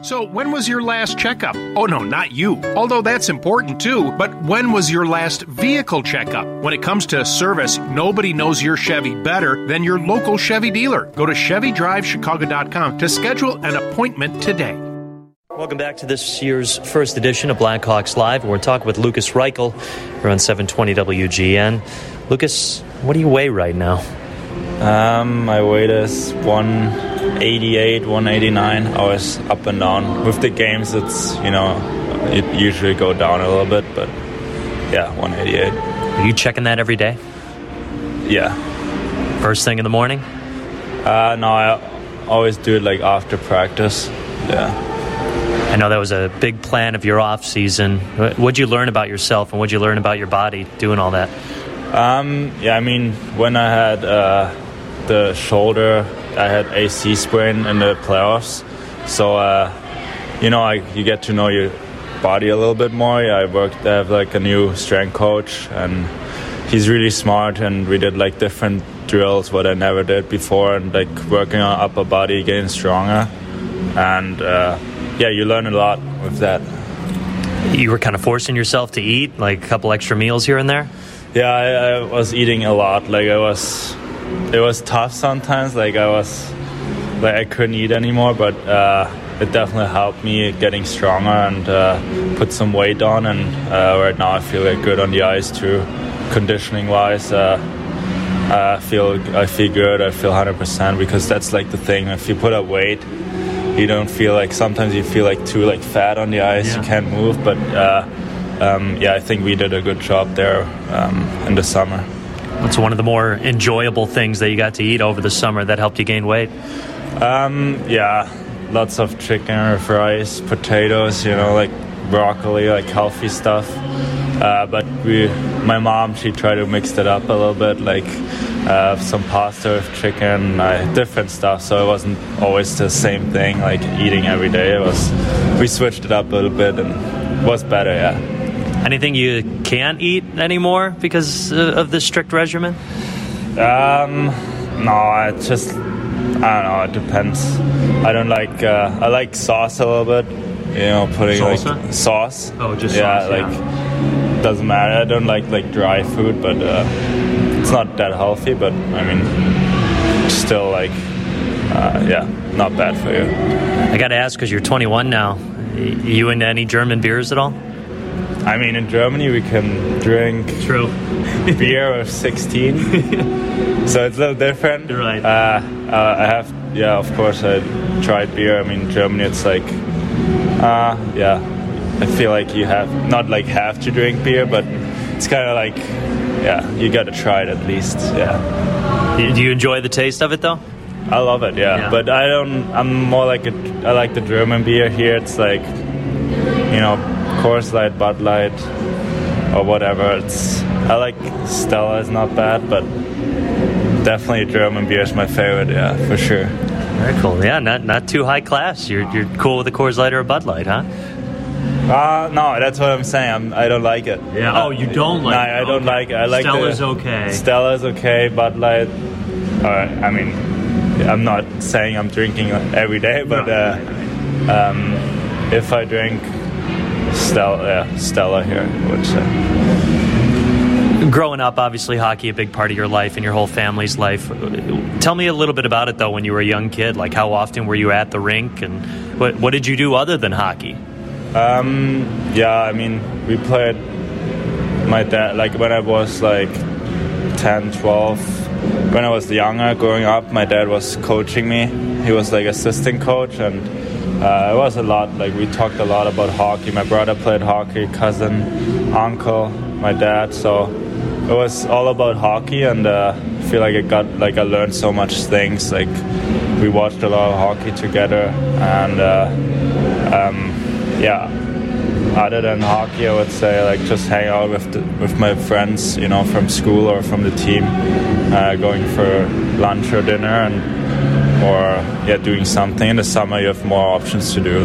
So, when was your last checkup? Oh, no, not you. Although that's important too, but when was your last vehicle checkup? When it comes to service, nobody knows your Chevy better than your local Chevy dealer. Go to ChevyDriveChicago.com to schedule an appointment today. Welcome back to this year's first edition of Blackhawks Live. We're talking with Lukas Reichel here on 720 WGN. Lukas, what do you weigh right now? Um, my weight is 188, 189. I was up and down. With the games, it's, you know, it usually go down a little bit, but yeah, 188. Are you checking that every day? Yeah. First thing in the morning? Uh, no, I always do it like after practice. Yeah. I know that was a big plan of your off season. What'd you learn about yourself and what'd you learn about your body doing all that? Um, yeah, I mean, when I had uh, the shoulder, I had AC sprain in the playoffs. So, uh, you know, I, you get to know your body a little bit more. Yeah, I worked, I have like a new strength coach, and he's really smart. And we did like different drills, what I never did before, and like working on upper body, getting stronger. And uh, yeah, you learn a lot with that. You were kind of forcing yourself to eat, like a couple extra meals here and there? Yeah, I, I was eating a lot. Like, I was it was tough sometimes. Like I was, like I couldn't eat anymore, but uh, it definitely helped me getting stronger and uh, put some weight on. And uh, right now I feel like good on the ice too, conditioning wise. Uh, I feel I feel good. I feel 100% because that's like the thing. If you put up weight, you don't feel like sometimes you feel like too like fat on the ice. Yeah. You can't move, but. Uh, um, yeah, I think we did a good job there um, in the summer. What's one of the more enjoyable things that you got to eat over the summer that helped you gain weight? Um, yeah, lots of chicken or rice, potatoes, you know, like broccoli, like healthy stuff. Uh, but we, my mom, she tried to mix it up a little bit, like uh, some pasta with chicken, uh, different stuff. So it wasn't always the same thing, like eating every day. It was, we switched it up a little bit and was better, yeah. Anything you can't eat anymore because of the strict regimen? Um, no, it just I don't know. It depends. I don't like. Uh, I like sauce a little bit. You know, putting Salsa? like sauce. Oh, just sauce. yeah, sauce, like yeah. doesn't matter. I don't like like dry food, but uh, it's not that healthy. But I mean, still like, uh, yeah, not bad for you. I got to ask because you're 21 now. You into any German beers at all? I mean, in Germany we can drink True. beer of 16, so it's a little different. Right. Uh, uh, I have, yeah, of course, I tried beer. I mean, Germany, it's like, uh, yeah, I feel like you have not like have to drink beer, but it's kind of like, yeah, you got to try it at least. Yeah. Do you enjoy the taste of it though? I love it, yeah. Yeah. But I don't. I'm more like a. I like the German beer here. It's like, you know, Coors Light, Bud Light, or whatever. It's. I like Stella. is not bad, but definitely German beer is my favorite. Yeah, for sure. Very cool. Yeah, not not too high class. You're you're cool with a Coors Light or a Bud Light, huh? Uh, no, that's what I'm saying. I'm, I don't like it. Yeah. Oh, you don't like No, it. I don't Okay. like it. I like Stella's the, okay. Stella's okay. Bud Light. Uh, I mean, I'm not saying I'm drinking every day, but uh, um, if I drink Stella, yeah, Stella here, I would say. Growing up, obviously, hockey a big part of your life and your whole family's life. Tell me a little bit about it, though. When you were a young kid, like how often were you at the rink, and what what did you do other than hockey? Um, yeah, I mean, we played. My dad, like when I was like 10, 12, when I was younger, growing up, my dad was coaching me. He was like assistant coach, and uh, it was a lot. Like we talked a lot about hockey. My brother played hockey, cousin, uncle, my dad. So it was all about hockey, and uh, I feel like it got like I learned so much things. Like we watched a lot of hockey together, and uh, um, yeah other than hockey, I would say like just hang out with the, with my friends, you know, from school or from the team, uh, going for lunch or dinner, and or yeah, doing something. In the summer, you have more options to do.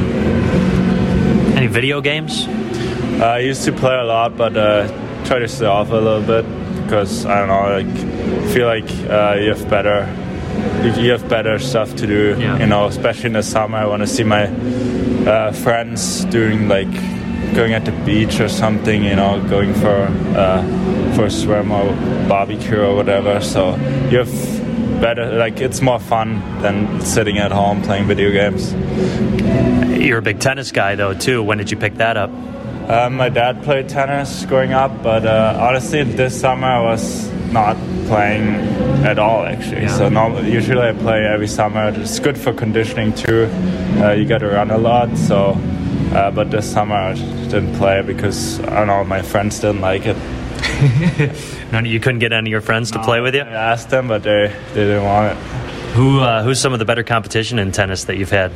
Any video games? Uh, I used to play a lot, but uh, try to stay off a little bit because I don't know, like feel like uh, you have better. You have better stuff to do, Yeah. you know. Especially in the summer, I want to see my uh, friends doing like going at the beach or something, you know, going for uh, for a swim or barbecue or whatever. So you have better like it's more fun than sitting at home playing video games. You're a big tennis guy though too. When did you pick that up? Um, my dad played tennis growing up, but uh, honestly, this summer I was not playing at all actually. Yeah. So no, usually I play every summer. It's good for conditioning too. Uh, you got to run a lot, so. Uh, but this summer I didn't play because I don't know my friends didn't like it. None, you couldn't get any of your friends to no, play with you. I asked them, but they, they didn't want it. Who uh, who's some of the better competition in tennis that you've had?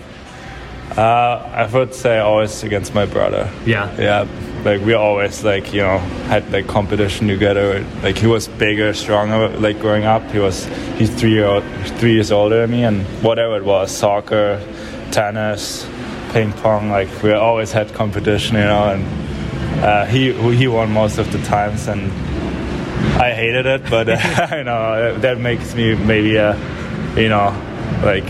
Uh, I would say always against my brother. Yeah. Yeah. Like we always like you know had like competition together. Like he was bigger, stronger. Like growing up, he was he's three year three years older than me, and whatever it was, soccer, tennis, ping pong. Like we always had competition, you know. And uh, he he won most of the times, and I hated it, but uh, you know that makes me maybe uh, you know like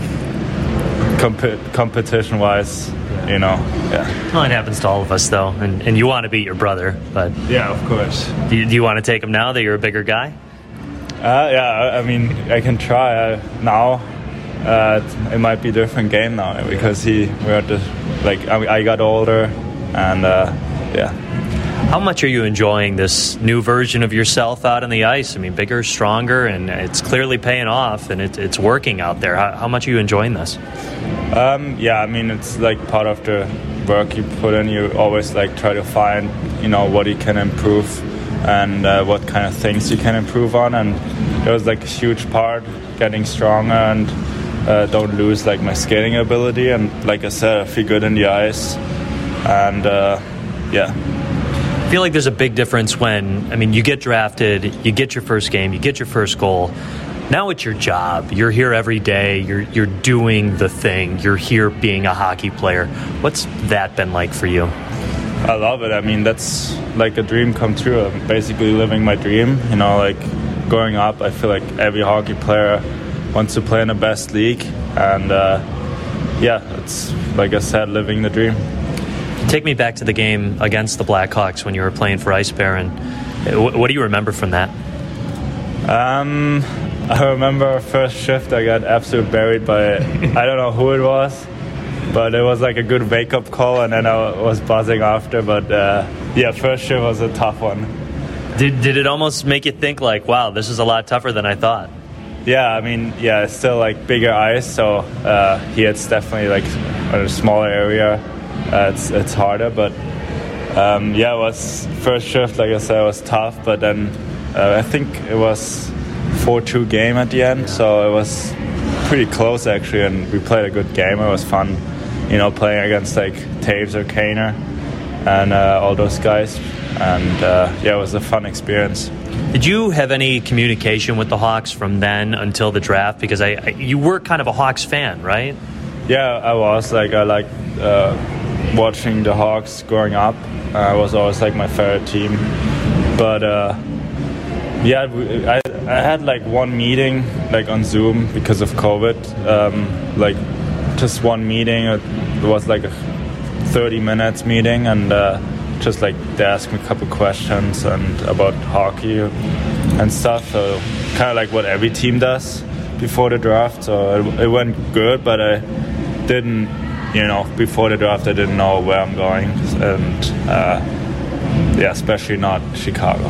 comp- competition wise, you know, yeah. Well, it happens to all of us, though, and, and you want to beat your brother, but yeah, of course. Do you, do you want to take him now that you're a bigger guy? Uh, yeah, I mean, I can try uh, now. Uh, it might be a different game now because he we're the like I, I got older and uh, yeah. How much are you enjoying this new version of yourself out on the ice? I mean, bigger, stronger, and it's clearly paying off, and it, it's working out there. How, how, much are you enjoying this? Um, yeah, I mean, it's like part of the work you put in. You always like try to find, you know, what you can improve and uh, what kind of things you can improve on. And it was like a huge part getting stronger and uh, don't lose like my skating ability. And like I said, I feel good in the ice, and uh, yeah. I feel like there's a big difference when, I mean, you get drafted, you get your first game, you get your first goal. Now it's your job. You're here every day. You're you're doing the thing. You're here being a hockey player. What's that been like for you? I love it. I mean, that's like a dream come true. I'm basically living my dream. You know, like growing up, I feel like every hockey player wants to play in the best league, and uh, yeah, it's like I said, living the dream. Take me back to the game against the Blackhawks when you were playing for Eisbären. What do you remember from that? Um, I remember first shift I got absolutely buried by I don't know who it was, but it was like a good wake up call, and then I was buzzing after. But uh, yeah, first shift was a tough one. Did did it almost make you think like, wow, this is a lot tougher than I thought? Yeah, I mean, yeah, it's still like bigger ice, so uh, here it's definitely like a smaller area uh, it's it's harder. But um, yeah, it was first shift. Like I said, it was tough. But then uh, I think it was four two game at the end, so it was pretty close actually, and we played a good game. It was fun, you know, playing against like Toews or Kaner and uh, all those guys. And uh, yeah, it was a fun experience. Did you have any communication with the Hawks from then until the draft? Because I, I you were kind of a Hawks fan, right? Yeah, I was. Like I like uh, watching the Hawks growing up. Uh, was always like my favorite team. But uh, yeah, I, I had like one meeting like on Zoom because of COVID. Um, like just one meeting. It was like a 30 minutes meeting and uh, just like they asked me a couple questions and about hockey and stuff. So kind of like what every team does before the draft. So it, it went good, but I didn't you know, before the draft, I didn't know where I'm going, and uh, yeah, especially not Chicago.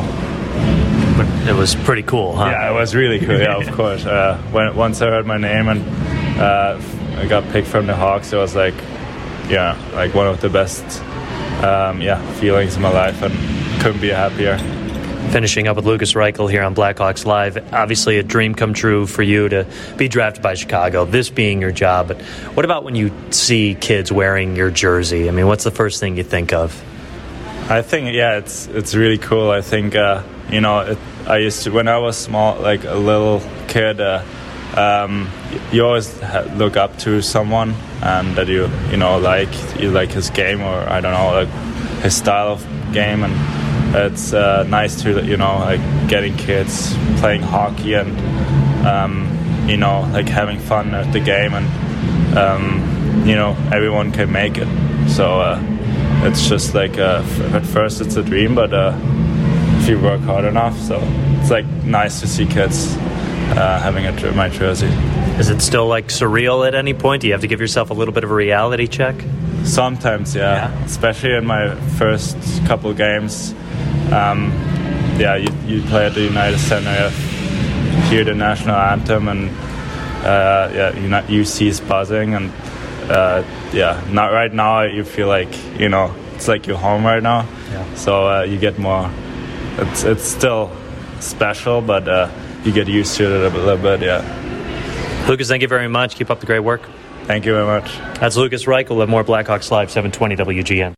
But it was pretty cool, huh? Yeah, it was really cool. Yeah, of course. Uh, when once I heard my name and uh, I got picked from the Hawks, it was like, yeah, like one of the best, um, yeah, feelings in my life, and couldn't be happier finishing up with Lukas Reichel here on Blackhawks Live. Obviously, a dream come true for you to be drafted by Chicago, this being your job. But what about when you see kids wearing your jersey? I mean, what's the first thing you think of? I think, yeah, it's it's really cool. I think, uh, you know, it, I used to, when I was small, like a little kid, uh, um, you always look up to someone and that you, you know, like, you like his game or, I don't know, like his style of game. And it's uh, nice to you know like getting kids playing hockey and um, you know like having fun at the game and um, you know everyone can make it So uh, it's just like uh, f- at first it's a dream, but uh, if you work hard enough, so it's like nice to see kids uh, having a, my jersey. Is it still like surreal at any point? Do you have to give yourself a little bit of a reality check? Sometimes, yeah. Yeah. Especially in my first couple games. Um, yeah, you, you play at the United Center, you have- hear the national anthem, and uh, yeah, Uni- UC is buzzing, and uh, yeah, not right now. You feel like you know it's like you're home right now. Yeah. So uh, you get more. It's it's still special, but uh, you get used to it a little bit. Yeah. Lukas, thank you very much. Keep up the great work. Thank you very much. That's Lukas Reichel of More Blackhawks Live 720 WGN.